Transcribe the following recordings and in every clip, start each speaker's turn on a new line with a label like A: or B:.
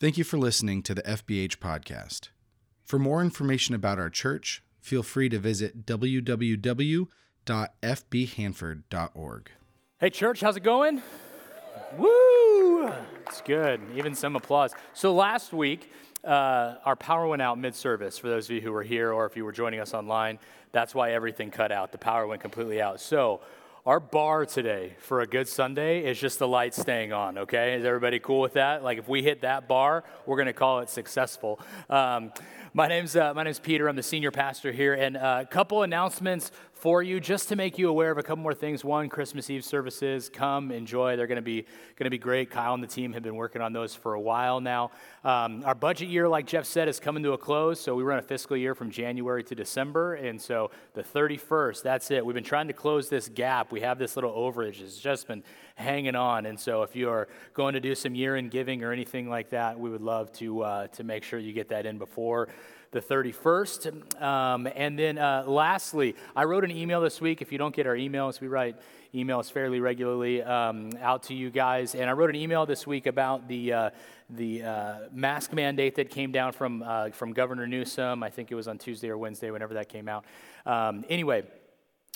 A: Thank you for listening to the FBH podcast. For more information about our church, feel free to visit www.fbhanford.org.
B: Hey, church, how's it going? Woo! It's good. Even some applause. So, last week, uh, our power went out mid service for those of you who were here or if you were joining us online. That's why everything cut out. The power went completely out. So, our bar today for a good Sunday is just the light staying on, okay? Is everybody cool with that? Like, if we hit that bar, we're gonna call it successful. Um, my name's uh, my name's Peter. I'm the senior pastor here, and uh, a couple announcements for you just to make you aware of a couple more things. One, Christmas Eve services. Come enjoy. They're going to be going to be great. Kyle and the team have been working on those for a while now. Um, our budget year, like Jeff said, is coming to a close. So we run a fiscal year from January to December, and so the 31st. That's it. We've been trying to close this gap. We have this little overage. It's just been hanging on. And so if you are going to do some year-end giving or anything like that, we would love to uh, to make sure you get that in before the 31st. Um, and then uh, lastly, I wrote an email this week. If you don't get our emails, we write emails fairly regularly um, out to you guys. And I wrote an email this week about the uh, the uh, mask mandate that came down from uh, from Governor Newsom. I think it was on Tuesday or Wednesday, whenever that came out. Um, anyway.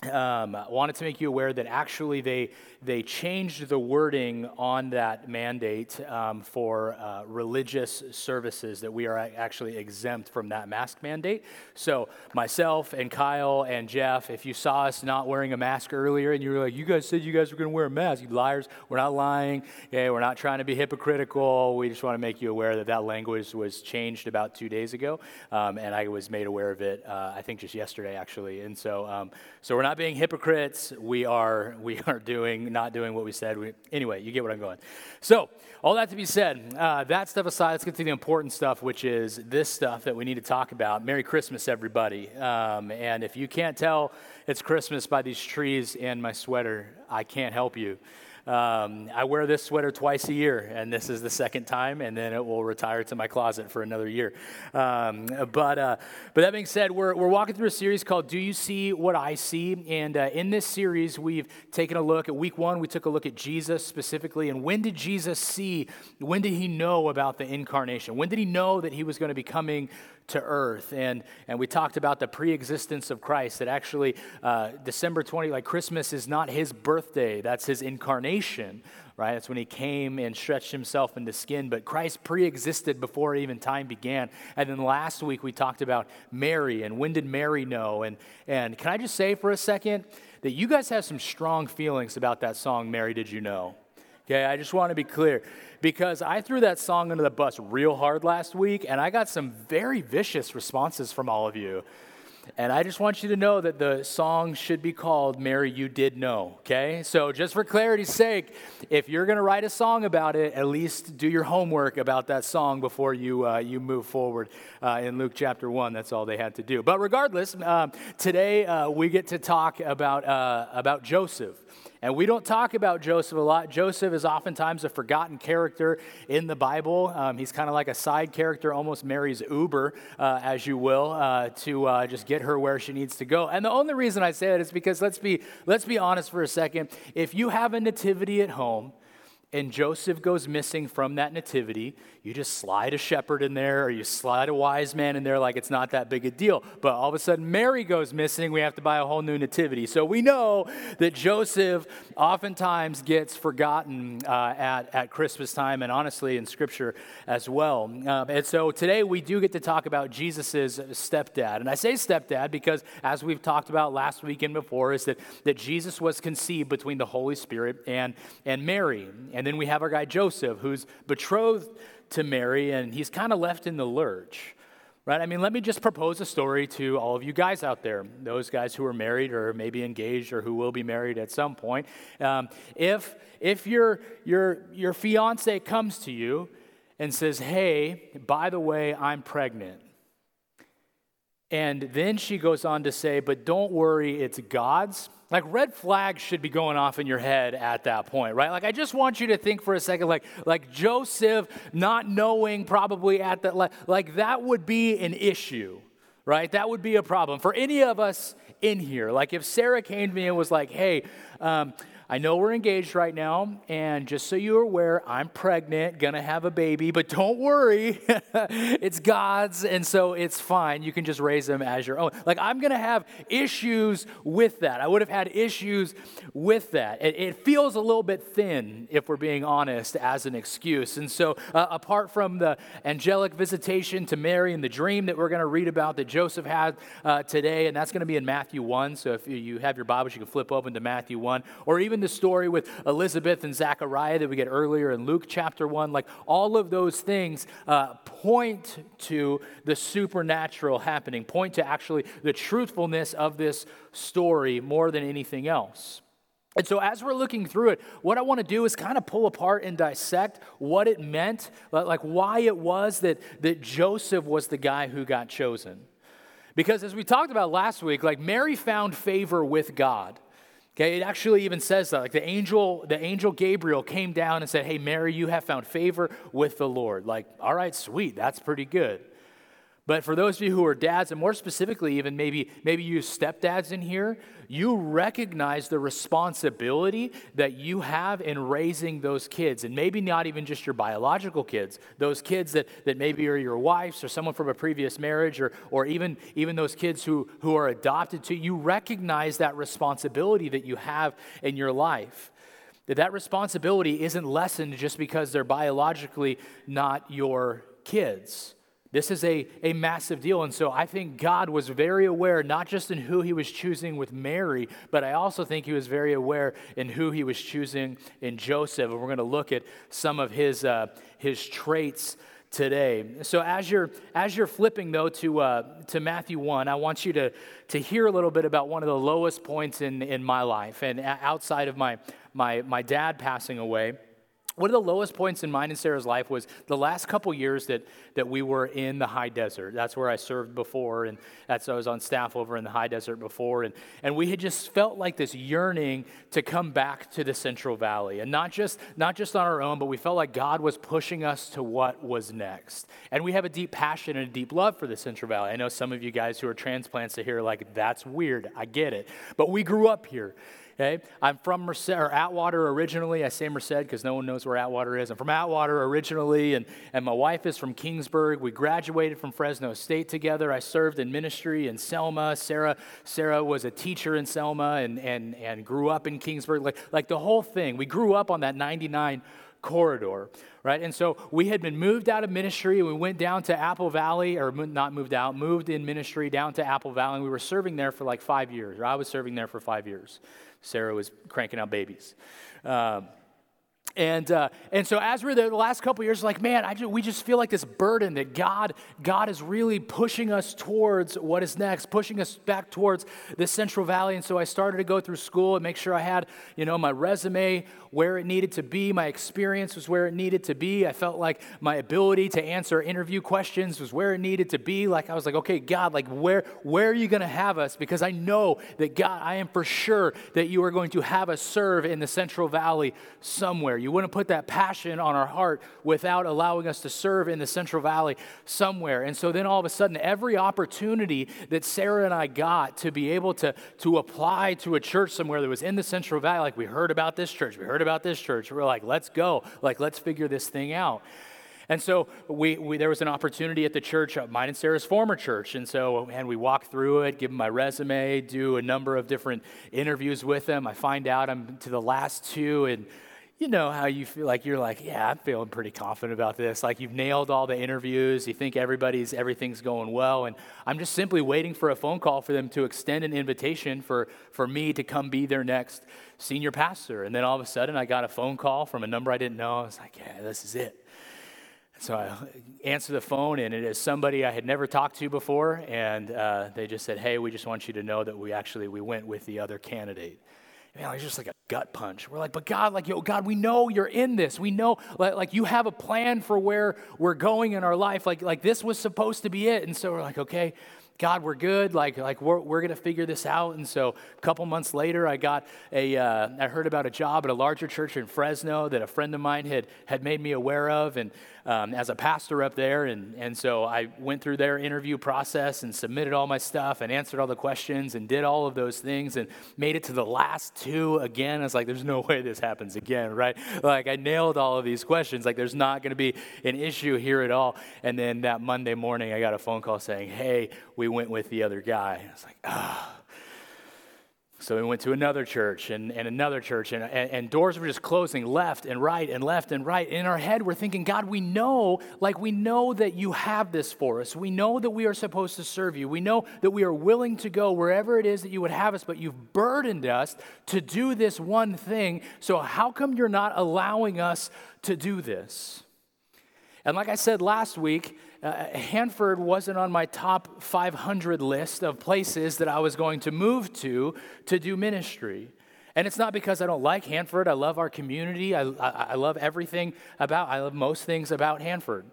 B: Um, wanted to make you aware that actually they they changed the wording on that mandate um, for uh, religious services that we are actually exempt from that mask mandate. So myself and Kyle and Jeff, if you saw us not wearing a mask earlier and you were like, "You guys said you guys were going to wear a mask," you liars. We're not lying. Okay, we're not trying to be hypocritical. We just want to make you aware that that language was changed about two days ago, um, and I was made aware of it. Uh, I think just yesterday actually, and so um, so we're not being hypocrites. We are we are doing not doing what we said. We, anyway, you get what I'm going. So, all that to be said, uh, that stuff aside, let's get to the important stuff, which is this stuff that we need to talk about. Merry Christmas, everybody. Um, and if you can't tell it's Christmas by these trees and my sweater, I can't help you. Um, I wear this sweater twice a year, and this is the second time, and then it will retire to my closet for another year. Um, but, uh, but that being said, we're, we're walking through a series called Do You See What I See? And uh, in this series, we've taken a look at week one, we took a look at Jesus specifically, and when did Jesus see, when did he know about the incarnation? When did he know that he was going to be coming to earth. And, and we talked about the pre existence of Christ, that actually uh, December 20, like Christmas is not his birthday, that's his incarnation, right? That's when he came and stretched himself into skin. But Christ pre existed before even time began. And then last week we talked about Mary and when did Mary know? And, and can I just say for a second that you guys have some strong feelings about that song, Mary Did You Know? Okay, I just want to be clear because I threw that song under the bus real hard last week and I got some very vicious responses from all of you. And I just want you to know that the song should be called Mary You Did Know, okay? So, just for clarity's sake, if you're going to write a song about it, at least do your homework about that song before you, uh, you move forward uh, in Luke chapter 1. That's all they had to do. But regardless, um, today uh, we get to talk about, uh, about Joseph. And we don't talk about Joseph a lot. Joseph is oftentimes a forgotten character in the Bible. Um, he's kind of like a side character, almost Mary's Uber, uh, as you will, uh, to uh, just get her where she needs to go. And the only reason I say that is because let's be, let's be honest for a second. If you have a nativity at home, and Joseph goes missing from that nativity, you just slide a shepherd in there or you slide a wise man in there like it's not that big a deal. But all of a sudden, Mary goes missing, we have to buy a whole new nativity. So we know that Joseph oftentimes gets forgotten uh, at, at Christmas time and honestly in Scripture as well. Um, and so today we do get to talk about Jesus' stepdad. And I say stepdad because, as we've talked about last week and before, is that, that Jesus was conceived between the Holy Spirit and, and Mary. And and then we have our guy Joseph, who's betrothed to Mary, and he's kind of left in the lurch. Right? I mean, let me just propose a story to all of you guys out there, those guys who are married or maybe engaged or who will be married at some point. Um, if if your, your, your fiance comes to you and says, Hey, by the way, I'm pregnant. And then she goes on to say, But don't worry, it's God's like red flags should be going off in your head at that point, right? Like I just want you to think for a second, like like Joseph not knowing probably at that like, like that would be an issue, right? That would be a problem for any of us in here. Like if Sarah came to me and was like, "Hey, um, I know we're engaged right now, and just so you're aware, I'm pregnant, gonna have a baby, but don't worry, it's God's, and so it's fine. You can just raise them as your own. Like, I'm gonna have issues with that. I would have had issues with that. It, it feels a little bit thin, if we're being honest, as an excuse. And so, uh, apart from the angelic visitation to Mary and the dream that we're gonna read about that Joseph had uh, today, and that's gonna be in Matthew 1. So, if you have your Bibles, you can flip open to Matthew 1, or even even the story with Elizabeth and Zachariah that we get earlier in Luke chapter 1, like all of those things uh, point to the supernatural happening, point to actually the truthfulness of this story more than anything else. And so, as we're looking through it, what I want to do is kind of pull apart and dissect what it meant, like why it was that, that Joseph was the guy who got chosen. Because as we talked about last week, like Mary found favor with God. Okay, it actually even says that. Like the angel, the angel Gabriel came down and said, Hey, Mary, you have found favor with the Lord. Like, all right, sweet, that's pretty good. But for those of you who are dads, and more specifically, even maybe maybe you stepdads in here, you recognize the responsibility that you have in raising those kids, and maybe not even just your biological kids, those kids that, that maybe are your wife's or someone from a previous marriage, or, or even, even those kids who, who are adopted to. You recognize that responsibility that you have in your life. That that responsibility isn't lessened just because they're biologically not your kids. This is a, a massive deal. And so I think God was very aware, not just in who he was choosing with Mary, but I also think he was very aware in who he was choosing in Joseph. And we're going to look at some of his, uh, his traits today. So as you're as you're flipping though to uh, to Matthew one, I want you to to hear a little bit about one of the lowest points in in my life and outside of my my my dad passing away. One of the lowest points in mine and Sarah's life was the last couple years that, that we were in the high desert. That's where I served before, and that's I was on staff over in the high desert before. And, and we had just felt like this yearning to come back to the Central Valley. And not just, not just on our own, but we felt like God was pushing us to what was next. And we have a deep passion and a deep love for the Central Valley. I know some of you guys who are transplants to here like, that's weird. I get it. But we grew up here. Okay, I'm from Merced or Atwater originally. I say Merced because no one knows where Atwater is. I'm from Atwater originally, and, and my wife is from Kingsburg. We graduated from Fresno State together. I served in ministry in Selma. Sarah Sarah was a teacher in Selma and and and grew up in Kingsburg. Like like the whole thing. We grew up on that 99 corridor, right? And so we had been moved out of ministry we went down to Apple Valley, or not moved out, moved in ministry down to Apple Valley. And we were serving there for like five years, or I was serving there for five years. Sarah was cranking out babies. Um, and, uh, and so as we're there the last couple years, like, man, I just, we just feel like this burden that God, God is really pushing us towards what is next, pushing us back towards the Central Valley. And so I started to go through school and make sure I had, you know, my resume where it needed to be. My experience was where it needed to be. I felt like my ability to answer interview questions was where it needed to be. Like I was like, okay, God, like where, where are you going to have us? Because I know that God, I am for sure that you are going to have us serve in the Central Valley somewhere. You wouldn't put that passion on our heart without allowing us to serve in the Central Valley somewhere. And so then all of a sudden, every opportunity that Sarah and I got to be able to, to apply to a church somewhere that was in the Central Valley, like we heard about this church, we heard about this church, we're like, let's go, like, let's figure this thing out. And so we, we, there was an opportunity at the church, uh, mine and Sarah's former church. And so, and we walk through it, give them my resume, do a number of different interviews with them. I find out I'm to the last two, and you know how you feel like you're like, yeah, I'm feeling pretty confident about this. Like you've nailed all the interviews, you think everybody's everything's going well, and I'm just simply waiting for a phone call for them to extend an invitation for for me to come be their next senior pastor. And then all of a sudden, I got a phone call from a number I didn't know. I was like, yeah, this is it. So I answer the phone, and it is somebody I had never talked to before, and uh, they just said, "Hey, we just want you to know that we actually we went with the other candidate." Man, it's just like a gut punch. We're like, but God, like, yo, God, we know you're in this. We know, like, like you have a plan for where we're going in our life. Like, like this was supposed to be it. And so we're like, okay, God, we're good. Like, like we're, we're going to figure this out. And so a couple months later, I got a, uh, I heard about a job at a larger church in Fresno that a friend of mine had, had made me aware of. And um, as a pastor up there. And, and so I went through their interview process and submitted all my stuff and answered all the questions and did all of those things and made it to the last two again. I was like, there's no way this happens again, right? Like I nailed all of these questions. Like there's not going to be an issue here at all. And then that Monday morning, I got a phone call saying, hey, we went with the other guy. I was like, ah. Oh. So we went to another church and, and another church, and, and, and, doors were just closing left and right and left and right. And In our head, we're thinking, God, we know, like we know that you have this for us. We know that we are supposed to serve you. We know that we are willing to go wherever it is that you would have us, but you've burdened us to do this one thing. So how come you're not allowing us to do this? And like I said last week, uh, Hanford wasn't on my top 500 list of places that I was going to move to to do ministry. And it's not because I don't like Hanford. I love our community. I, I, I love everything about, I love most things about Hanford.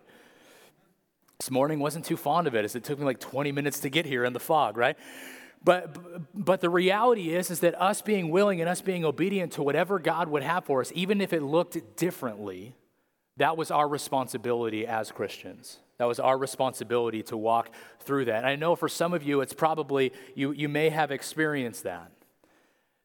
B: This morning wasn't too fond of it as it took me like 20 minutes to get here in the fog, right? But, but the reality is, is that us being willing and us being obedient to whatever God would have for us, even if it looked differently, that was our responsibility as Christians. That was our responsibility to walk through that. And I know for some of you, it's probably, you, you may have experienced that.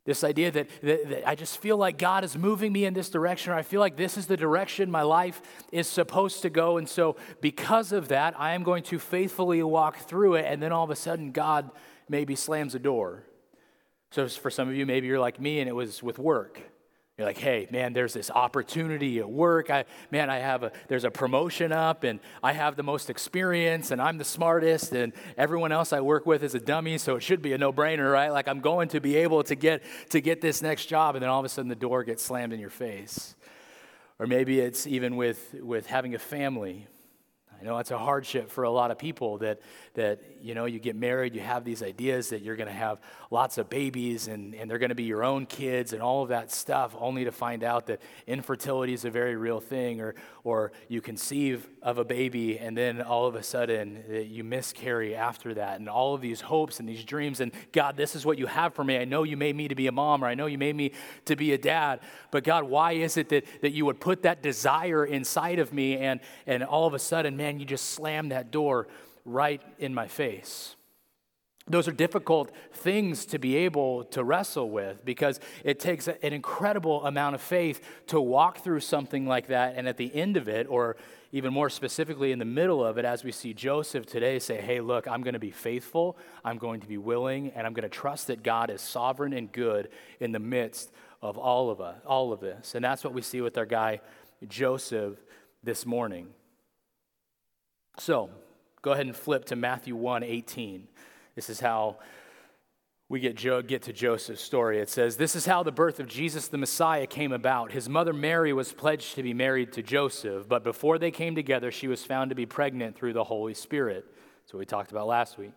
B: This idea that, that, that, I just feel like God is moving me in this direction, or I feel like this is the direction my life is supposed to go. And so, because of that, I am going to faithfully walk through it. And then all of a sudden, God maybe slams a door. So, for some of you, maybe you're like me, and it was with work. You're like, hey, man, there's this opportunity at work. I, man, I have a, there's a promotion up and I have the most experience and I'm the smartest and everyone else I work with is a dummy, so it should be a no-brainer, right? Like I'm going to be able to get, to get this next job and then all of a sudden the door gets slammed in your face. Or maybe it's even with, with having a family I know it's a hardship for a lot of people that, that you know, you get married, you have these ideas that you're going to have lots of babies and, and they're going to be your own kids and all of that stuff, only to find out that infertility is a very real thing, or, or you conceive of a baby and then all of a sudden eh, you miscarry after that, and all of these hopes and these dreams. And God, this is what you have for me. I know you made me to be a mom, or I know you made me to be a dad, but God, why is it that, that you would put that desire inside of me and, and all of a sudden, man, man, you just slammed that door right in my face. Those are difficult things to be able to wrestle with because it takes an incredible amount of faith to walk through something like that. And at the end of it, or even more specifically in the middle of it, as we see Joseph today say, Hey, look, I'm going to be faithful, I'm going to be willing, and I'm going to trust that God is sovereign and good in the midst of all of us, all of this. And that's what we see with our guy Joseph this morning. So go ahead and flip to Matthew 1 18. This is how we get, jo- get to Joseph's story. It says, This is how the birth of Jesus the Messiah came about. His mother Mary was pledged to be married to Joseph, but before they came together, she was found to be pregnant through the Holy Spirit. That's what we talked about last week.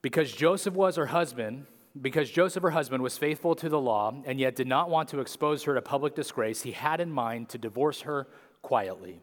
B: Because Joseph was her husband, because Joseph, her husband, was faithful to the law and yet did not want to expose her to public disgrace, he had in mind to divorce her quietly.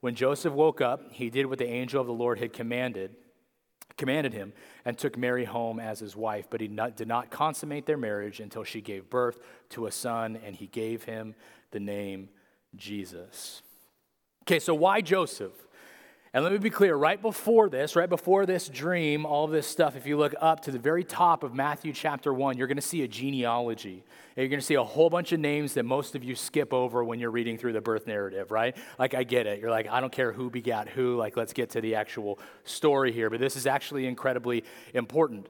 B: When Joseph woke up, he did what the angel of the Lord had commanded, commanded him, and took Mary home as his wife. But he not, did not consummate their marriage until she gave birth to a son, and he gave him the name Jesus. Okay, so why Joseph? And let me be clear right before this, right before this dream, all this stuff, if you look up to the very top of Matthew chapter 1, you're going to see a genealogy. And you're going to see a whole bunch of names that most of you skip over when you're reading through the birth narrative, right? Like, I get it. You're like, I don't care who begat who. Like, let's get to the actual story here. But this is actually incredibly important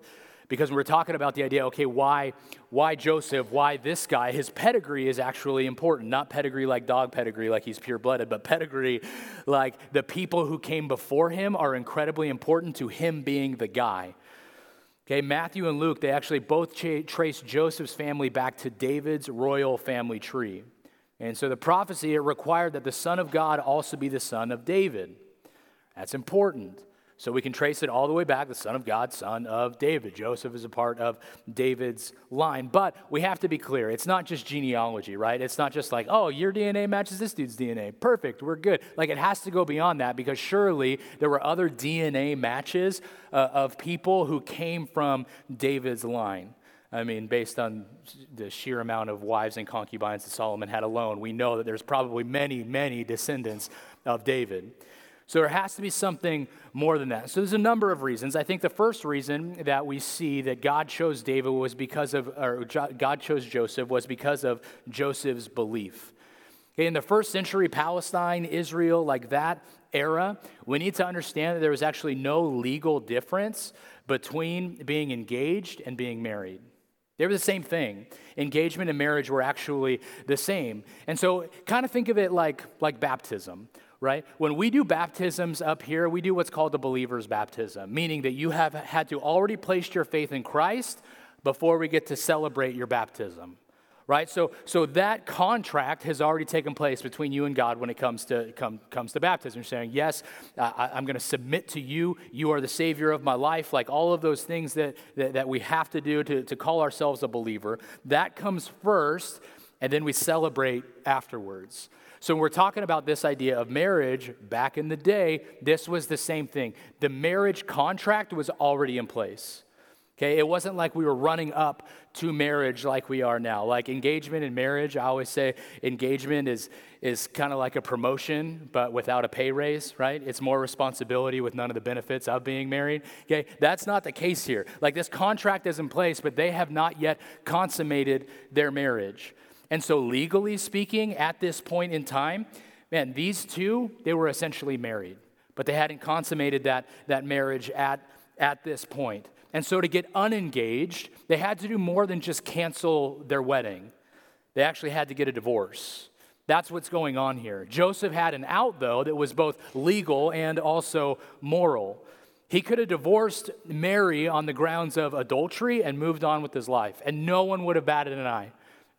B: because we're talking about the idea okay why why joseph why this guy his pedigree is actually important not pedigree like dog pedigree like he's pure blooded but pedigree like the people who came before him are incredibly important to him being the guy Okay, Matthew and Luke, they actually both trace Joseph's family back to David's royal family tree. And so the prophecy, it required that the Son of God also be the son of David. That's important. So we can trace it all the way back the Son of God, son of David. Joseph is a part of David's line. But we have to be clear it's not just genealogy, right? It's not just like, oh, your DNA matches this dude's DNA. Perfect, we're good. Like it has to go beyond that because surely there were other DNA matches uh, of people who came from David's line. I mean, based on the sheer amount of wives and concubines that Solomon had alone, we know that there's probably many, many descendants of David. So there has to be something more than that. So there's a number of reasons. I think the first reason that we see that God chose David was because of, or God chose Joseph was because of Joseph's belief. In the first century Palestine, Israel, like that era, we need to understand that there was actually no legal difference between being engaged and being married. They were the same thing. Engagement and marriage were actually the same. And so kind of think of it like, like baptism right? When we do baptisms up here, we do what's called the believer's baptism, meaning that you have had to already place your faith in Christ before we get to celebrate your baptism. Right? So, so that contract has already taken place between you and God when it comes to, come, comes to baptism. You're saying, Yes, I, am going to submit to you. You are the Savior of my life. Like all of those things that, that, that we have to do to, to call ourselves a believer. That comes first, and then we celebrate afterwards. So, when we're talking about this idea of marriage, back in the day, this was the same thing. The marriage contract was already in place. Okay, it wasn't like we were running up to marriage like we are now. Like engagement and marriage, I always say engagement is, is kind of like a promotion, but without a pay raise, right? It's more responsibility with none of the benefits of being married. Okay, that's not the case here. Like this contract is in place, but they have not yet consummated their marriage. And so, legally speaking, at this point in time, man, these two, they were essentially married, but they hadn't consummated that, that marriage at, at this point. And so, to get unengaged, they had to do more than just cancel their wedding, they actually had to get a divorce. That's what's going on here. Joseph had an out, though, that was both legal and also moral. He could have divorced Mary on the grounds of adultery and moved on with his life, and no one would have batted an eye.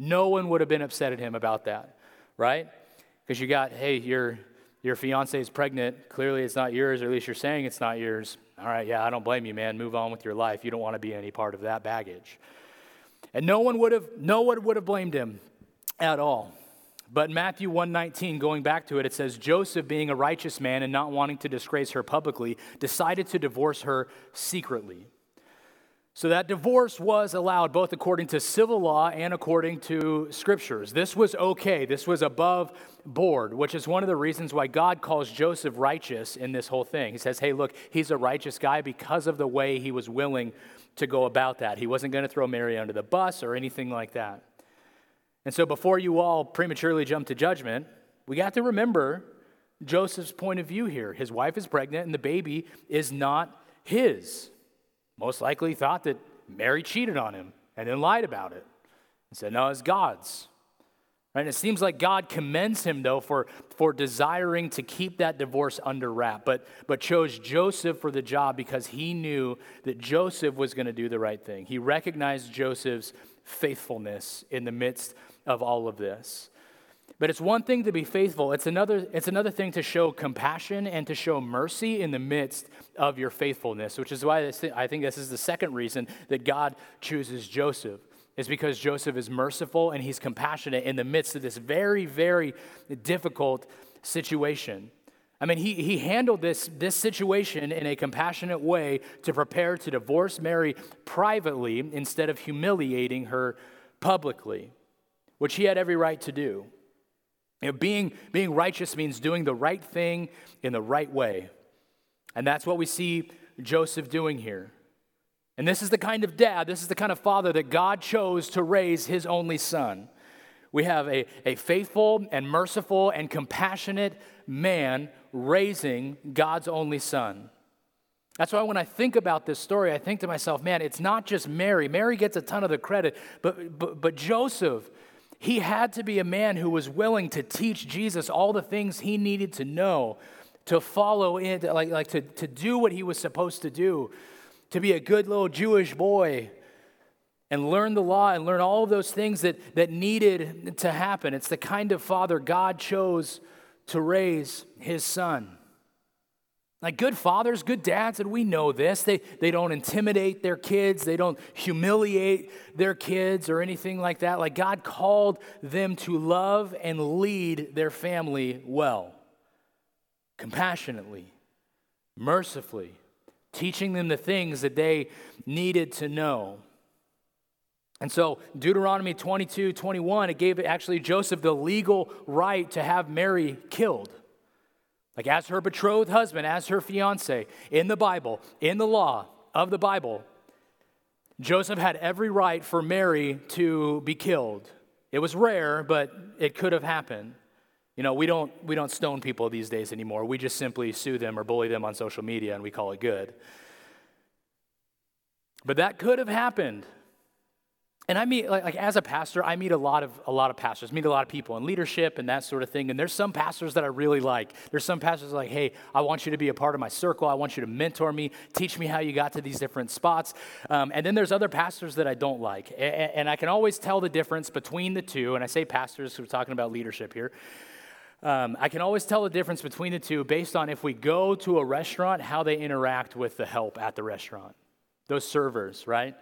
B: No one would have been upset at him about that, right? Because you got, hey, your, your fiance is pregnant. Clearly it's not yours, or at least you're saying it's not yours. All right, yeah, I don't blame you, man. Move on with your life. You don't want to be any part of that baggage. And no one would have, no one would have blamed him at all. But Matthew 119, going back to it, it says Joseph, being a righteous man and not wanting to disgrace her publicly, decided to divorce her secretly. So that divorce was allowed both according to civil law and according to scriptures. This was okay. This was above board, which is one of the reasons why God calls Joseph righteous in this whole thing. He says, hey, look, he's a righteous guy because of the way he was willing to go about that. He wasn't going to throw Mary under the bus or anything like that. And so before you all prematurely jump to judgment, we got to remember Joseph's point of view here. His wife is pregnant and the baby is not his most likely thought that Mary cheated on him and then lied about it and said, No, it's God's. Right? And it seems like God commends him, though, for, for desiring to keep that divorce under wrap, but, but chose Joseph for the job because he knew that Joseph was going to do the right thing. He recognized Joseph's faithfulness in the midst of all of this. But it's one thing to be faithful, it's another, it's another thing to show compassion and to show mercy in the midst of your faithfulness, which is why I think this is the second reason that God chooses Joseph. Is because Joseph is merciful and he's compassionate in the midst of this very, very difficult situation. I mean, he, he handled this, this situation in a compassionate way to prepare to divorce Mary privately instead of humiliating her publicly, which he had every right to do. You know, being, being righteous means doing the right thing in the right way. And that's what we see Joseph doing here. And this is the kind of dad, this is the kind of father that God chose to raise his only son. We have a, a faithful and merciful and compassionate man raising God's only son. That's why when I think about this story, I think to myself, man, it's not just Mary. Mary gets a ton of the credit, but, but, but Joseph he had to be a man who was willing to teach Jesus all the things he needed to know, to follow in, like, like to, to do what he was supposed to do. to be a good little Jewish boy and learn the law and learn all of those things that, that needed to happen. It's the kind of father God chose to raise his son. Like good fathers, good dads, and we know this, they, they don't intimidate their kids, they don't humiliate their kids or anything like that. Like God called them to love and lead their family well, compassionately, mercifully, teaching them the things that they needed to know. And so, Deuteronomy 22 21, it gave actually Joseph the legal right to have Mary killed. Like, as her betrothed husband, as her fiance, in the Bible, in the law of the Bible, Joseph had every right for Mary to be killed. It was rare, but it could have happened. You know, we don't, we don't stone people these days anymore. We just simply sue them or bully them on social media and we call it good. But that could have happened. And I meet like, like, as a pastor, I meet a lot of a lot of pastors, meet a lot of people in leadership and that sort of thing. And there's some pastors that I really like. There's some pastors like, hey, I want you to be a part of my circle. I want you to mentor me, teach me how you got to these different spots. Um, and then there's other pastors that I don't like, and, and, I can always tell the difference between the two. And I say pastors, we're talking about leadership here. Um, I can always tell the difference between the two based on if we go to a restaurant, how they interact with the help at the restaurant, those servers, right?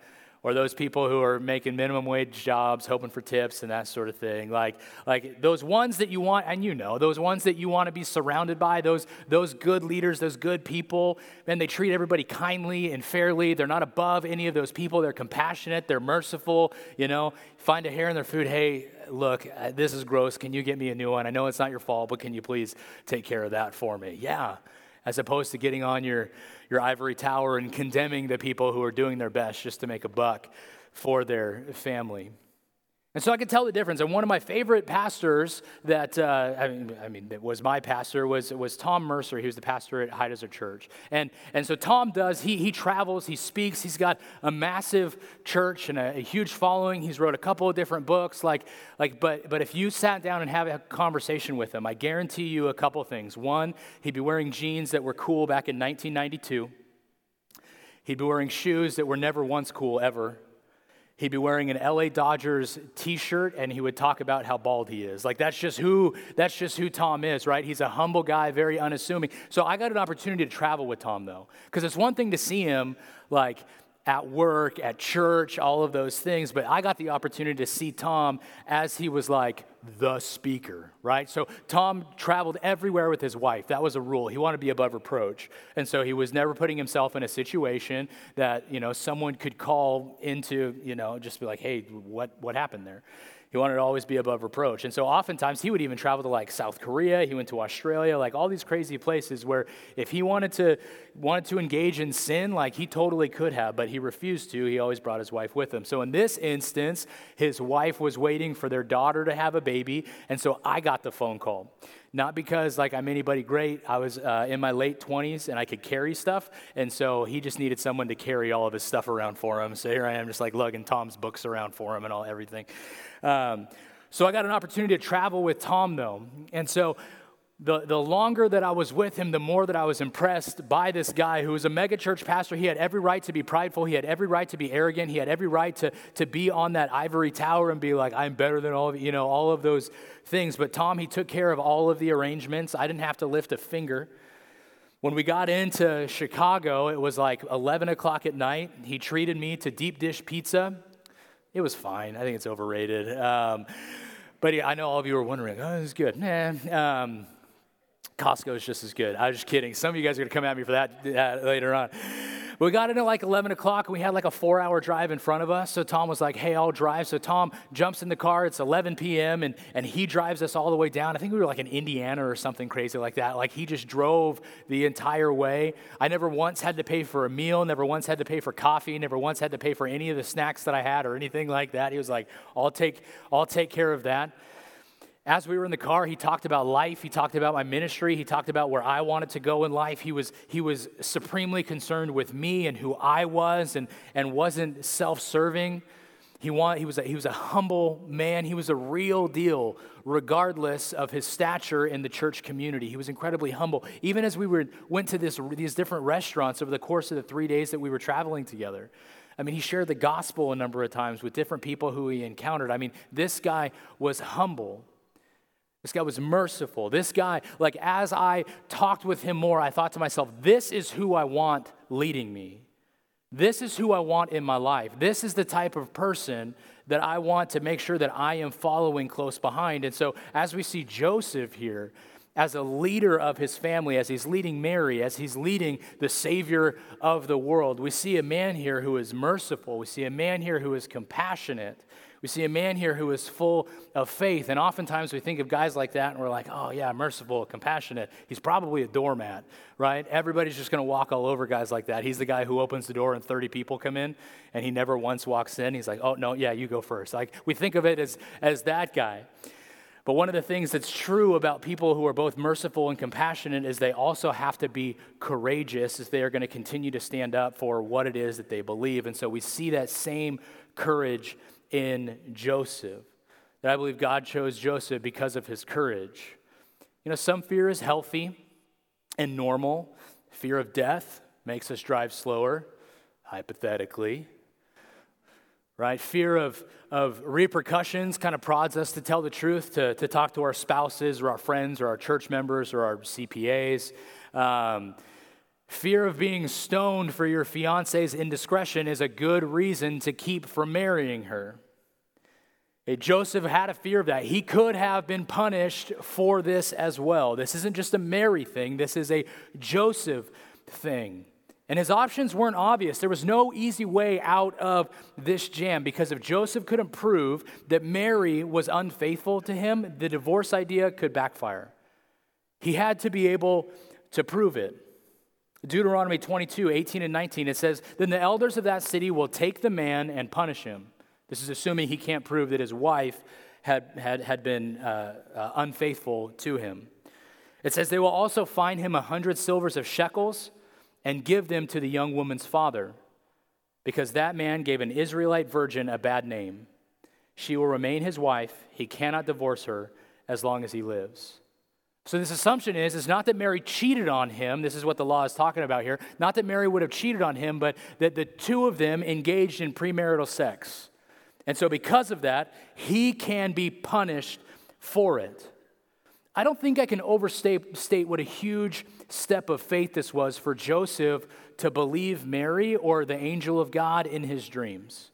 B: Or those people who are making minimum wage jobs, hoping for tips and that sort of thing. Like, like those ones that you want, and you know, those ones that you want to be surrounded by, those, those good leaders, those good people, and they treat everybody kindly and fairly. They're not above any of those people. They're compassionate, they're merciful, you know, find a hair in their food. Hey, look, uh, this is gross. Can you get me a new one? I know it's not your fault, but can you please take care of that for me? Yeah. As opposed to getting on your your ivory tower and condemning the people who are doing their best just to make a buck for their family. And so I could tell the difference. And one of my favorite pastors that, uh, I, mean, I mean, that was my pastor was, was Tom Mercer. He was the pastor at High Desert Church. And, and so Tom does, he, he travels, he speaks, he's got a massive church and a, a, huge following. He's wrote a couple of different books. Like, like, but, but if you sat down and have a conversation with him, I guarantee you a couple things. One, he'd be wearing jeans that were cool back in 1992. He'd be wearing shoes that were never once cool ever. He'd be wearing an LA Dodgers t-shirt and he would talk about how bald he is. Like that's just who that's just who Tom is, right? He's a humble guy, very unassuming. So I got an opportunity to travel with Tom though. Cuz it's one thing to see him like at work, at church, all of those things. But I got the opportunity to see Tom as he was like the speaker, right? So Tom traveled everywhere with his wife. That was a rule. He wanted to be above reproach. And so he was never putting himself in a situation that, you know, someone could call into, you know, just be like, hey, what, what happened there? He wanted to always be above reproach. And so oftentimes he would even travel to like South Korea, he went to Australia, like all these crazy places where if he wanted to wanted to engage in sin, like he totally could have, but he refused to. He always brought his wife with him. So in this instance, his wife was waiting for their daughter to have a baby, and so I got the phone call. Not because like I'm anybody great. I was uh, in my late 20s and I could carry stuff, and so he just needed someone to carry all of his stuff around for him. So here I am, just like lugging Tom's books around for him and all everything. Um, so I got an opportunity to travel with Tom though, and so the, the longer that I was with him, the more that I was impressed by this guy who was a megachurch pastor. He had every right to be prideful. He had every right to be arrogant. He had every right to, to be on that ivory tower and be like, I'm better than all of you, you know, all of those things. But Tom, he took care of all of the arrangements. I didn't have to lift a finger. When we got into Chicago, it was like 11 o'clock at night. He treated me to deep dish pizza. It was fine. I think it's overrated. Um, but I know all of you are wondering, oh, this is good. Nah. Um, Costco is just as good. I was just kidding. Some of you guys are going to come at me for that, later on. We got in at like 11 o'clock and we had like a four hour drive in front of us. So Tom was like, hey, I'll drive. So Tom jumps in the car. It's 11 p.m. and, and he drives us all the way down. I think we were like in Indiana or something crazy like that. Like he just drove the entire way. I never once had to pay for a meal, never once had to pay for coffee, never once had to pay for any of the snacks that I had or anything like that. He was like, I'll take, I'll take care of that as we were in the car, he talked about life. He talked about my ministry. He talked about where I wanted to go in life. He was, he was supremely concerned with me and who I was and, and wasn't self serving. He, want, he, was a, he was a humble man. He was a real deal, regardless of his stature in the church community. He was incredibly humble. Even as we were, went to this, these different restaurants over the course of the three days that we were traveling together, I mean, he shared the gospel a number of times with different people who he encountered. I mean, this guy was humble. This guy was merciful. This guy, like, as I talked with him more, I thought to myself, this is who I want leading me. This is who I want in my life. This is the type of person that I want to make sure that I am following close behind. And so, as we see Joseph here, as a leader of his family, as he's leading Mary, as he's leading the Savior of the world, we see a man here who is merciful. We see a man here who is compassionate. We see a man here who is full of faith. And oftentimes we think of guys like that and we're like, oh, yeah, merciful, compassionate. He's probably a doormat, right? Everybody's just going to walk all over guys like that. He's the guy who opens the door and 30 people come in and he never once walks in. He's like, oh, no, yeah, you go first. Like we think of it as, as that guy. But one of the things that's true about people who are both merciful and compassionate is they also have to be courageous as they are going to continue to stand up for what it is that they believe. And so we see that same courage in Joseph. That I believe God chose Joseph because of his courage. You know, some fear is healthy and normal. Fear of death makes us drive slower, hypothetically. Right? Fear of, of repercussions kind of prods us to tell the truth, to, to talk to our spouses or our friends or our church members or our CPAs. Um, Fear of being stoned for your fiance's indiscretion is a good reason to keep from marrying her. Joseph had a fear of that. He could have been punished for this as well. This isn't just a Mary thing, this is a Joseph thing. And his options weren't obvious. There was no easy way out of this jam because if Joseph couldn't prove that Mary was unfaithful to him, the divorce idea could backfire. He had to be able to prove it. Deuteronomy 22, 18 and 19, it says, Then the elders of that city will take the man and punish him. This is assuming he can't prove that his wife had, had, had been uh, uh, unfaithful to him. It says, They will also fine him a hundred silvers of shekels and give them to the young woman's father, because that man gave an Israelite virgin a bad name. She will remain his wife. He cannot divorce her as long as he lives. So, this assumption is, is not that Mary cheated on him. This is what the law is talking about here. Not that Mary would have cheated on him, but that the two of them engaged in premarital sex. And so, because of that, he can be punished for it. I don't think I can overstate state what a huge step of faith this was for Joseph to believe Mary or the angel of God in his dreams.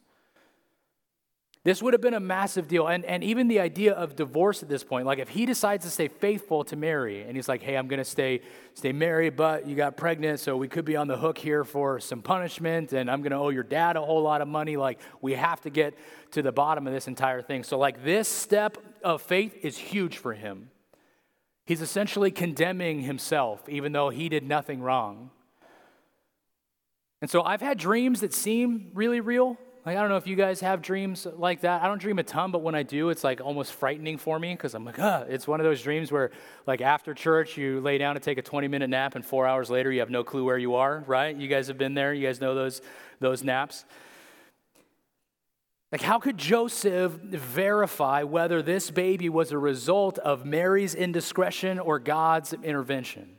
B: This would have been a massive deal. And, and even the idea of divorce at this point, like if he decides to stay faithful to Mary and he's like, hey, I'm going to stay, stay married, but you got pregnant, so we could be on the hook here for some punishment, and I'm going to owe your dad a whole lot of money. Like, we have to get to the bottom of this entire thing. So, like, this step of faith is huge for him. He's essentially condemning himself, even though he did nothing wrong. And so I've had dreams that seem really real, like, I don't know if you guys have dreams like that. I don't dream a ton, but when I do, it's like almost frightening for me because I'm like, ah, it's one of those dreams where, like, after church, you lay down to take a 20 minute nap, and four hours later, you have no clue where you are, right? You guys have been there. You guys know those, those naps. Like, how could Joseph verify whether this baby was a result of Mary's indiscretion or God's intervention?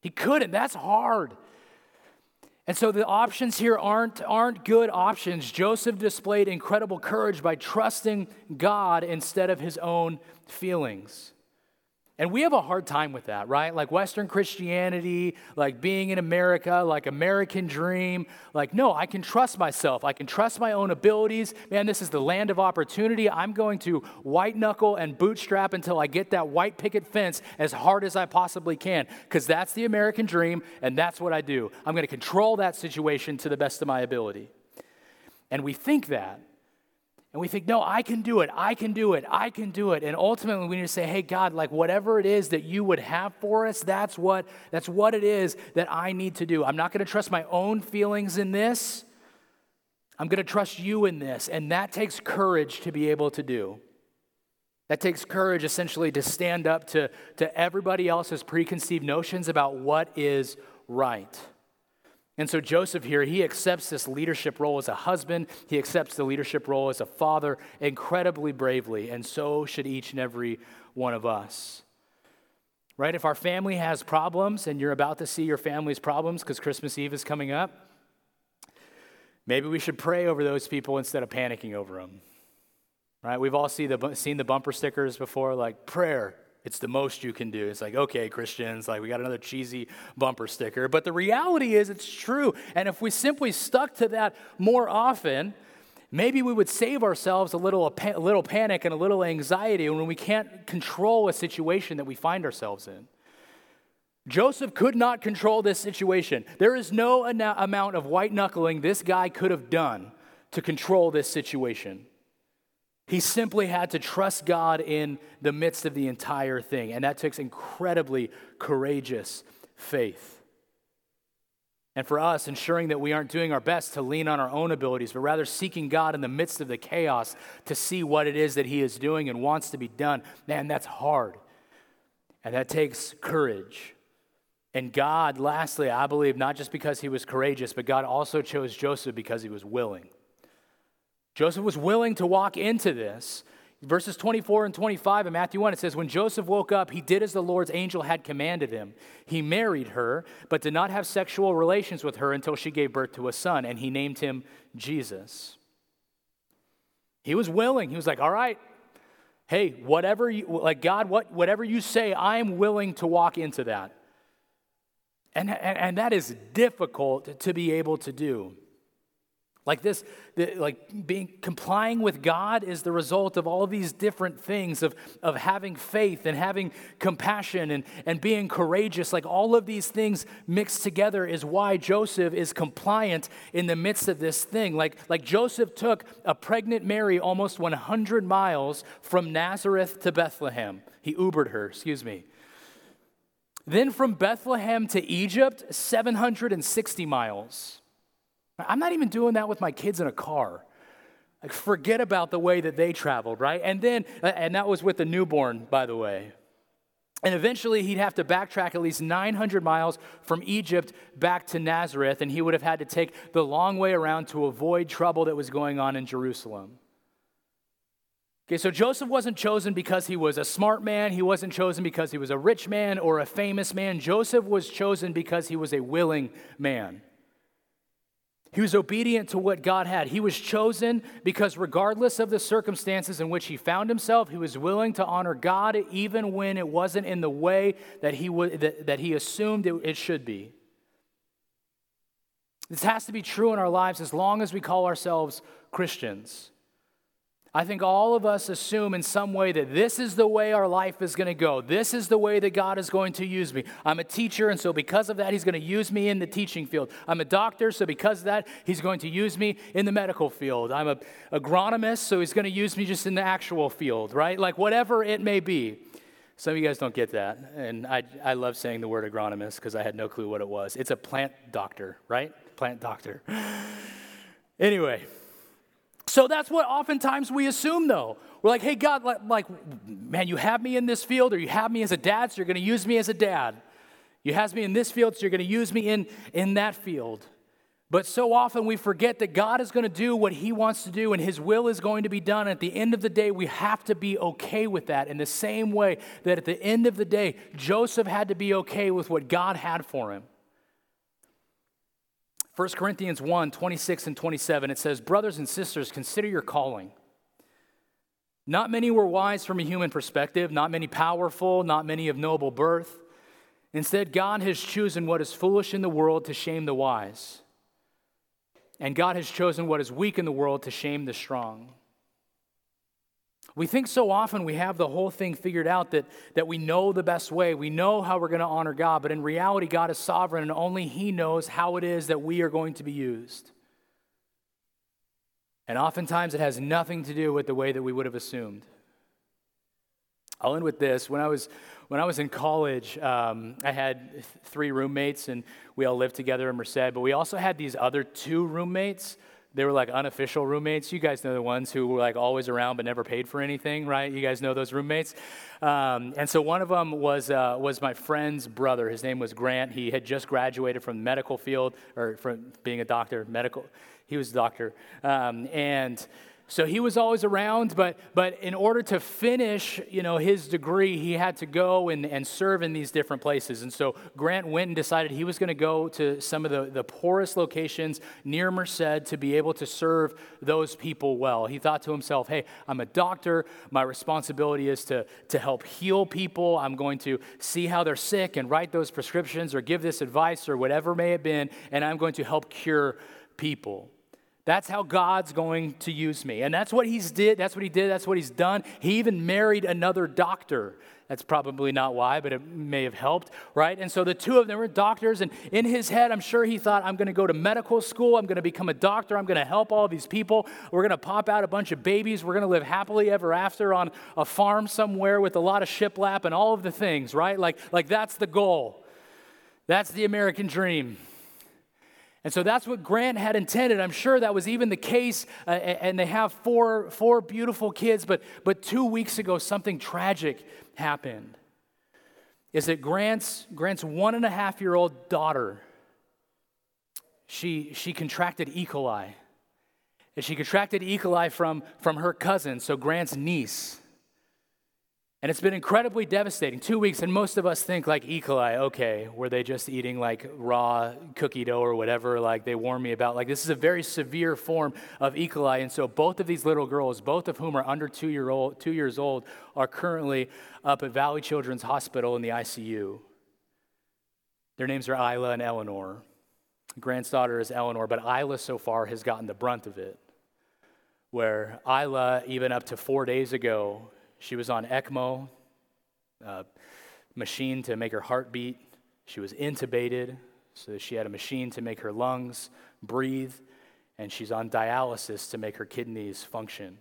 B: He couldn't. That's hard. And so the options here aren't, aren't good options. Joseph displayed incredible courage by trusting God instead of his own feelings. And we have a hard time with that, right? Like Western Christianity, like being in America, like American dream. Like, no, I can trust myself. I can trust my own abilities. Man, this is the land of opportunity. I'm going to white knuckle and bootstrap until I get that white picket fence as hard as I possibly can, because that's the American dream, and that's what I do. I'm going to control that situation to the best of my ability. And we think that. And we think, no, I can do it. I can do it. I can do it. And ultimately, we need to say, hey, God, like whatever it is that you would have for us, that's what, that's what it is that I need to do. I'm not going to trust my own feelings in this. I'm going to trust you in this. And that takes courage to be able to do. That takes courage essentially to stand up to, to everybody else's preconceived notions about what is right. And so Joseph here, he accepts this leadership role as a husband, he accepts the leadership role as a father incredibly bravely, and so should each and every one of us. Right? If our family has problems and you're about to see your family's problems because Christmas Eve is coming up, maybe we should pray over those people instead of panicking over them. Right? We've all see the, seen the bumper stickers before, like prayer it's the most you can do. It's like, okay, Christians, like we got another cheesy bumper sticker. But the reality is, it's true. And if we simply stuck to that more often, maybe we would save ourselves a little, a little panic and a little anxiety when we can't control a situation that we find ourselves in. Joseph could not control this situation. There is no amount of white knuckling this guy could have done to control this situation. He simply had to trust God in the midst of the entire thing. And that takes incredibly courageous faith. And for us, ensuring that we aren't doing our best to lean on our own abilities, but rather seeking God in the midst of the chaos to see what it is that He is doing and wants to be done, man, that's hard. And that takes courage. And God, lastly, I believe, not just because He was courageous, but God also chose Joseph because He was willing. Joseph was willing to walk into this. Verses 24 and 25 in Matthew 1, it says, When Joseph woke up, he did as the Lord's angel had commanded him. He married her, but did not have sexual relations with her until she gave birth to a son, and he named him Jesus. He was willing. He was like, All right, hey, whatever you, like God, what, whatever you say, I'm willing to walk into that. And, and, and that is difficult to be able to do. Like this, the, like being complying with God is the result of all these different things of, of having faith and having compassion and, and being courageous. Like all of these things mixed together is why Joseph is compliant in the midst of this thing. Like, like Joseph took a pregnant Mary almost 100 miles from Nazareth to Bethlehem. He Ubered her, excuse me. Then from Bethlehem to Egypt, 760 miles. I'm not even doing that with my kids in a car. Like, forget about the way that they traveled, right? And then, uh, and that was with the newborn, by the way. And eventually, he'd have to backtrack at least 900 miles from Egypt back to Nazareth, and he would have had to take the long way around to avoid trouble that was going on in Jerusalem. Okay, so Joseph wasn't chosen because he was a smart man. He wasn't chosen because he was a rich man or a famous man. Joseph was chosen because he was a willing man. He was obedient to what God had. He was chosen because, regardless of the circumstances in which he found himself, he was willing to honor God even when it wasn't in the way that he, would, that, that he assumed it, it should be. This has to be true in our lives as long as we call ourselves Christians. I think all of us assume in some way that this is the way our life is going to go. This is the way that God is going to use me. I'm a teacher, and so because of that, He's going to use me in the teaching field. I'm a doctor, so because of that, He's going to use me in the medical field. I'm an agronomist, so He's going to use me just in the actual field, right? Like whatever it may be. Some of you guys don't get that, and I, I love saying the word agronomist because I had no clue what it was. It's a plant doctor, right? Plant doctor. Anyway. So that's what oftentimes we assume, though. We're like, hey, God, like, man, you have me in this field, or you have me as a dad, so you're going to use me as a dad. You have me in this field, so you're going to use me in, in that field. But so often we forget that God is going to do what He wants to do and His will is going to be done. At the end of the day, we have to be okay with that in the same way that at the end of the day, Joseph had to be okay with what God had for him. 1 Corinthians 1 26 and 27, it says, Brothers and sisters, consider your calling. Not many were wise from a human perspective, not many powerful, not many of noble birth. Instead, God has chosen what is foolish in the world to shame the wise. And God has chosen what is weak in the world to shame the strong. We think so often we have the whole thing figured out that, that we know the best way. We know how we're going to honor God, but in reality, God is sovereign and only He knows how it is that we are going to be used. And oftentimes it has nothing to do with the way that we would have assumed. I'll end with this. When I was, when I was in college, um, I had three roommates and we all lived together in Merced, but we also had these other two roommates They were like unofficial roommates. You guys know the ones who were like always around but never paid for anything, right? You guys know those roommates. Um, and so one of them was uh, was my friend's brother. His name was Grant. He had just graduated from the medical field or from being a doctor, medical. He was a doctor, um, and so he was always around, but, but in order to finish, you know, his degree, he had to go and, and serve in these different places. And so Grant went and decided he was going to go to some of the, the poorest locations near Merced to be able to serve those people well. He thought to himself, hey, I'm a doctor. My responsibility is to, to help heal people. I'm going to see how they're sick and write those prescriptions or give this advice or whatever may have been, and I'm going to help cure people. That's how God's going to use me. And that's what he's did, that's what he did, that's what he's done. He even married another doctor. That's probably not why, but it may have helped, right? And so the two of them were doctors, and in his head, I'm sure he thought, I'm going to go to medical school, I'm going to become a doctor, I'm going to help all these people. We're going to pop out a bunch of babies, we're going to live happily ever after on a farm somewhere with a lot of shiplap and all of the things, right? Like, like that's the goal. That's the American dream. And so that's what Grant had intended. I'm sure that was even the case. Uh, and they have four, four beautiful kids. But, but two weeks ago, something tragic happened. Is that Grant's, Grant's one and a half year old daughter, she, she contracted E. coli. And she contracted E. coli from, from her cousin, so Grant's niece. And it's been incredibly devastating. Two weeks, and most of us think like E. coli, okay, were they just eating like raw cookie dough or whatever, like they warned me about? Like this is a very severe form of E. coli. And so both of these little girls, both of whom are under two, year old, two years old, are currently up at Valley Children's Hospital in the ICU. Their names are Isla and Eleanor. Grant's daughter is Eleanor, but Isla so far has gotten the brunt of it. Where Isla, even up to four days ago, she was on ECMO, a machine to make her heart beat. She was intubated, so she had a machine to make her lungs breathe, and she's on dialysis to make her kidneys function.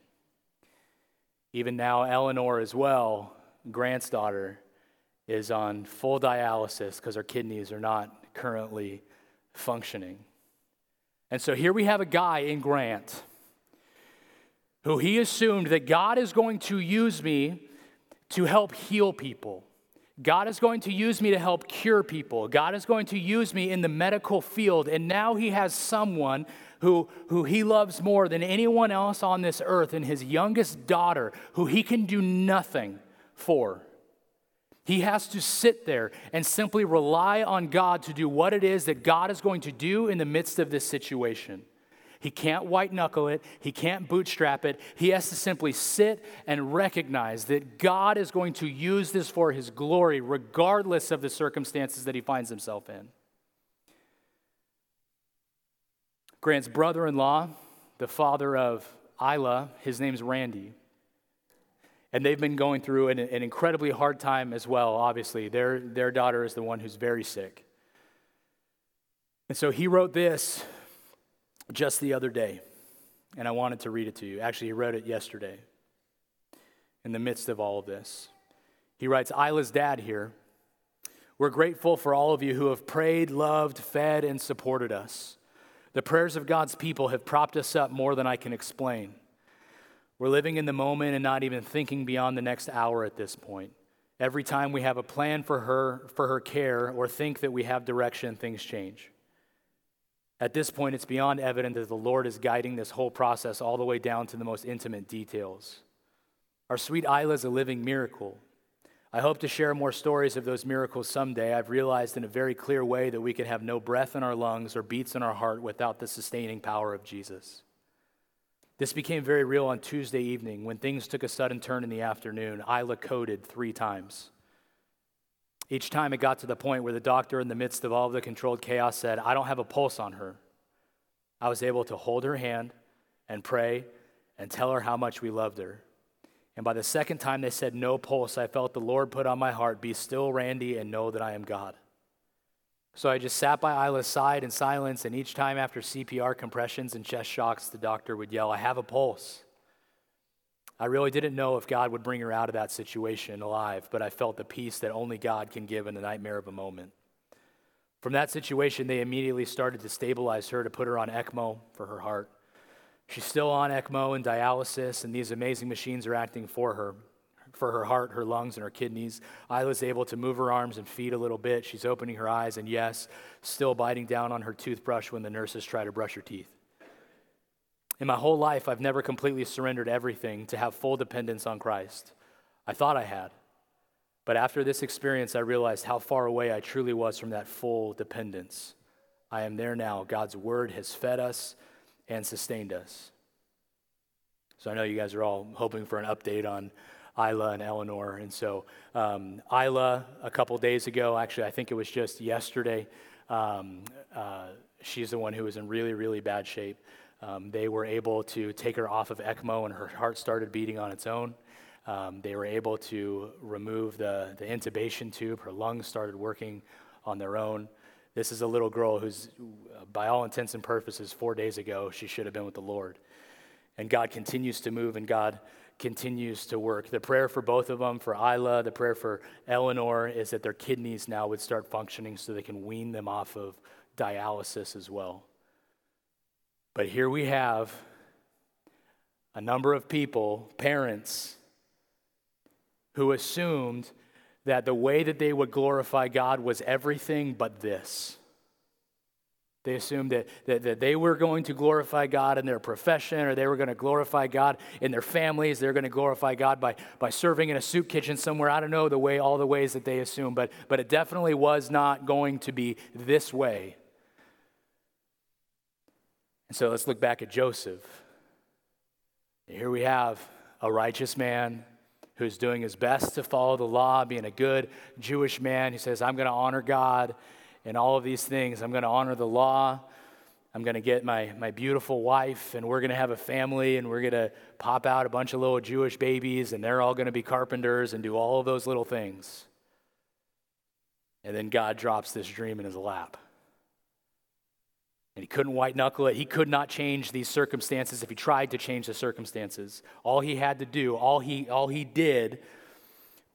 B: Even now, Eleanor, as well, Grant's daughter, is on full dialysis because her kidneys are not currently functioning. And so here we have a guy in Grant who he assumed that God is going to use me to help heal people. God is going to use me to help cure people. God is going to use me in the medical field. And now he has someone who, who he loves more than anyone else on this earth, and his youngest daughter, who he can do nothing for. He has to sit there and simply rely on God to do what it is that God is going to do in the midst of this situation. He can't white knuckle it. He can't bootstrap it. He has to simply sit and recognize that God is going to use this for his glory, regardless of the circumstances that he finds himself in. Grant's brother in law, the father of Isla, his name's Randy. And they've been going through an, an incredibly hard time as well, obviously. Their, their daughter is the one who's very sick. And so he wrote this just the other day, and I wanted to read it to you. Actually, he wrote it yesterday in the midst of all of this. He writes Isla's dad here. We're grateful for all of you who have prayed, loved, fed, and supported us. The prayers of God's people have propped us up more than I can explain. We're living in the moment and not even thinking beyond the next hour at this point. Every time we have a plan for her, for her care, or think that we have direction, things change. At this point, it's beyond evident that the Lord is guiding this whole process all the way down to the most intimate details. Our sweet Isla is a living miracle. I hope to share more stories of those miracles someday. I've realized in a very clear way that we can have no breath in our lungs or beats in our heart without the sustaining power of Jesus. This became very real on Tuesday evening when things took a sudden turn in the afternoon. Isla coded three times. Each time it got to the point where the doctor, in the midst of all of the controlled chaos, said, I don't have a pulse on her. I was able to hold her hand and pray and tell her how much we loved her. And by the second time they said no pulse, I felt the Lord put on my heart, Be still, Randy, and know that I am God. So I just sat by Isla's side in silence, and each time after CPR compressions and chest shocks, the doctor would yell, I have a pulse. I really didn't know if God would bring her out of that situation alive, but I felt the peace that only God can give in the nightmare of a moment. From that situation, they immediately started to stabilize her to put her on ECMO for her heart. She's still on ECMO and dialysis, and these amazing machines are acting for her, for her heart, her lungs, and her kidneys. Isla's able to move her arms and feet a little bit. She's opening her eyes, and yes, still biting down on her toothbrush when the nurses try to brush her teeth. In my whole life, I've never completely surrendered everything to have full dependence on Christ. I thought I had. But after this experience, I realized how far away I truly was from that full dependence. I am there now. God's word has fed us and sustained us. So I know you guys are all hoping for an update on Isla and Eleanor. And so um, Isla, a couple days ago, actually, I think it was just yesterday, um, uh, she's the one who was in really, really bad shape. Um, they were able to take her off of ECMO, and her heart started beating on its own. Um, they were able to remove the, the intubation tube. Her lungs started working on their own. This is a little girl who's, by all intents and purposes, four days ago, she should have been with the Lord. And God continues to move and God continues to work. The prayer for both of them, for Isla, the prayer for Eleanor, is that their kidneys now would start functioning so they can wean them off of dialysis as well. But here we have a number of people, parents, who assumed that the way that they would glorify God was everything but this. They assumed that, that, that, they were going to glorify God in their profession, or they were going to glorify God in their families. They're going to glorify God by, by serving in a soup kitchen somewhere. I don't know the way, all the ways that they assumed, but, but it definitely was not going to be this way. And so let's look back at Joseph. Here we have a righteous man who's doing his best to follow the law, being a good Jewish man. He says, I'm going to honor God in all of these things. I'm going to honor the law. I'm going to get my, my beautiful wife, and we're going to have a family, and we're going to pop out a bunch of little Jewish babies, and they're all going to be carpenters and do all of those little things. And then God drops this dream in his lap. And he couldn't white knuckle it. He could not change these circumstances if he tried to change the circumstances. All he had to do, all he, all he did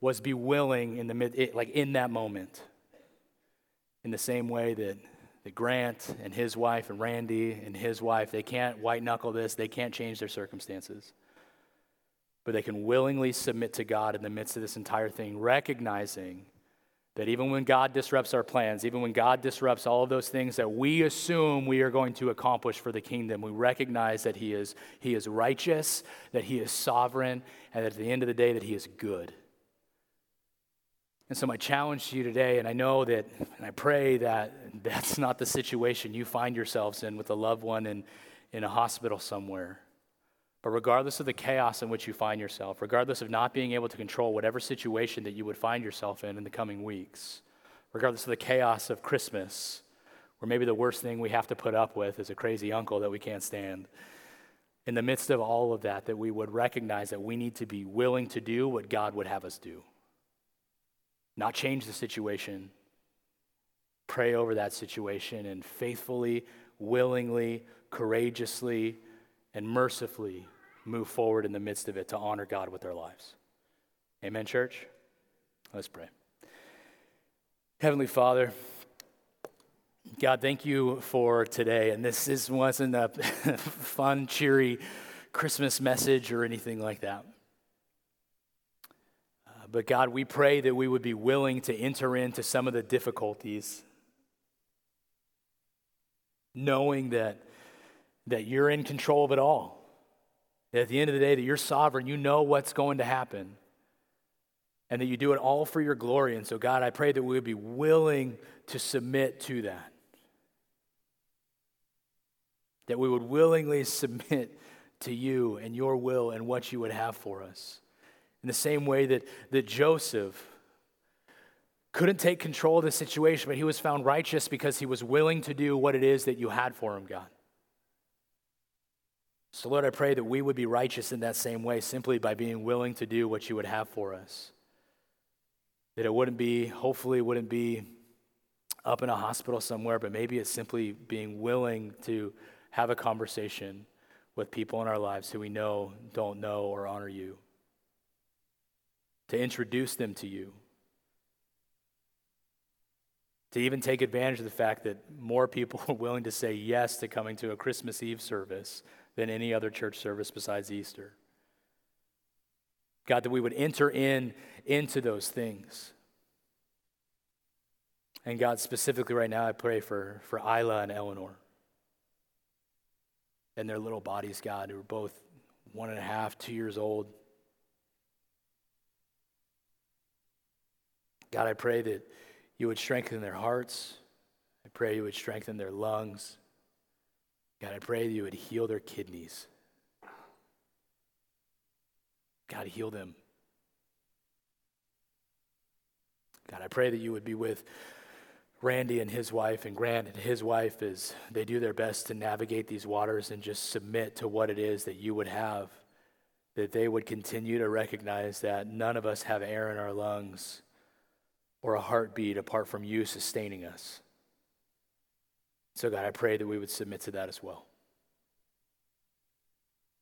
B: was be willing in the mid, like in that moment. In the same way that, that Grant and his wife and Randy and his wife, they can't white knuckle this, they can't change their circumstances. But they can willingly submit to God in the midst of this entire thing, recognizing that even when God disrupts our plans, even when God disrupts all of those things that we assume we are going to accomplish for the kingdom, we recognize that He is, he is righteous, that He is sovereign, and that at the end of the day, that He is good. And so, my challenge to you today, and I know that, and I pray that that's not the situation you find yourselves in with a loved one in, in a hospital somewhere. But regardless of the chaos in which you find yourself, regardless of not being able to control whatever situation that you would find yourself in in the coming weeks, regardless of the chaos of Christmas, where maybe the worst thing we have to put up with is a crazy uncle that we can't stand, in the midst of all of that, that we would recognize that we need to be willing to do what God would have us do. Not change the situation, pray over that situation, and faithfully, willingly, courageously, and mercifully move forward in the midst of it to honor God with our lives. Amen, church? Let's pray. Heavenly Father, God, thank you for today. And this is, wasn't a fun, cheery Christmas message or anything like that. Uh, but God, we pray that we would be willing to enter into some of the difficulties, knowing that that you're in control of it all. That at the end of the day, that you're sovereign, you know what's going to happen, and that you do it all for your glory. And so, God, I pray that we would be willing to submit to that. That we would willingly submit to you and your will and what you would have for us. In the same way that, that Joseph couldn't take control of the situation, but he was found righteous because he was willing to do what it is that you had for him, God. So, Lord, I pray that we would be righteous in that same way simply by being willing to do what you would have for us. That it wouldn't be, hopefully, it wouldn't be up in a hospital somewhere, but maybe it's simply being willing to have a conversation with people in our lives who we know don't know or honor you, to introduce them to you, to even take advantage of the fact that more people are willing to say yes to coming to a Christmas Eve service than any other church service besides Easter. God, that we would enter in into those things. And God, specifically right now, I pray for, for Isla and Eleanor and their little bodies, God, who are both one and a half, two years old. God, I pray that you would strengthen their hearts. I pray you would strengthen their lungs. God, I pray that you would heal their kidneys. God, heal them. God, I pray that you would be with Randy and his wife and Grant and his wife as they do their best to navigate these waters and just submit to what it is that you would have. That they would continue to recognize that none of us have air in our lungs or a heartbeat apart from you sustaining us. So, God, I pray that we would submit to that as well.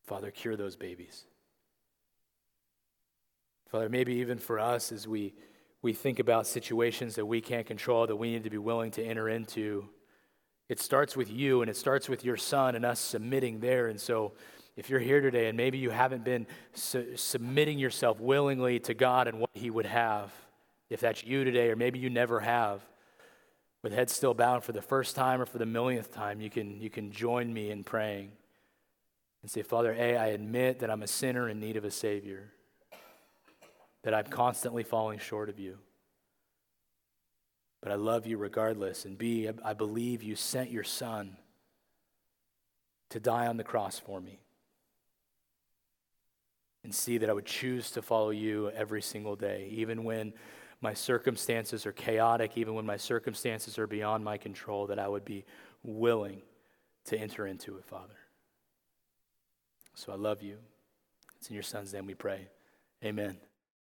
B: Father, cure those babies. Father, maybe even for us as we, we think about situations that we can't control, that we need to be willing to enter into, it starts with you and it starts with your son and us submitting there. And so, if you're here today and maybe you haven't been su- submitting yourself willingly to God and what He would have, if that's you today, or maybe you never have, with heads still bowed for the first time or for the millionth time, you can, you can join me in praying and say, Father, A, I admit that I'm a sinner in need of a Savior that I'm constantly falling short of you. But I love you regardless. And B, I believe you sent your son to die on the cross for me. And see that I would choose to follow you every single day, even when my circumstances are chaotic, even when my circumstances are beyond my control, that I would be willing to enter into it, Father. So I love you. It's in your son's name we pray. Amen.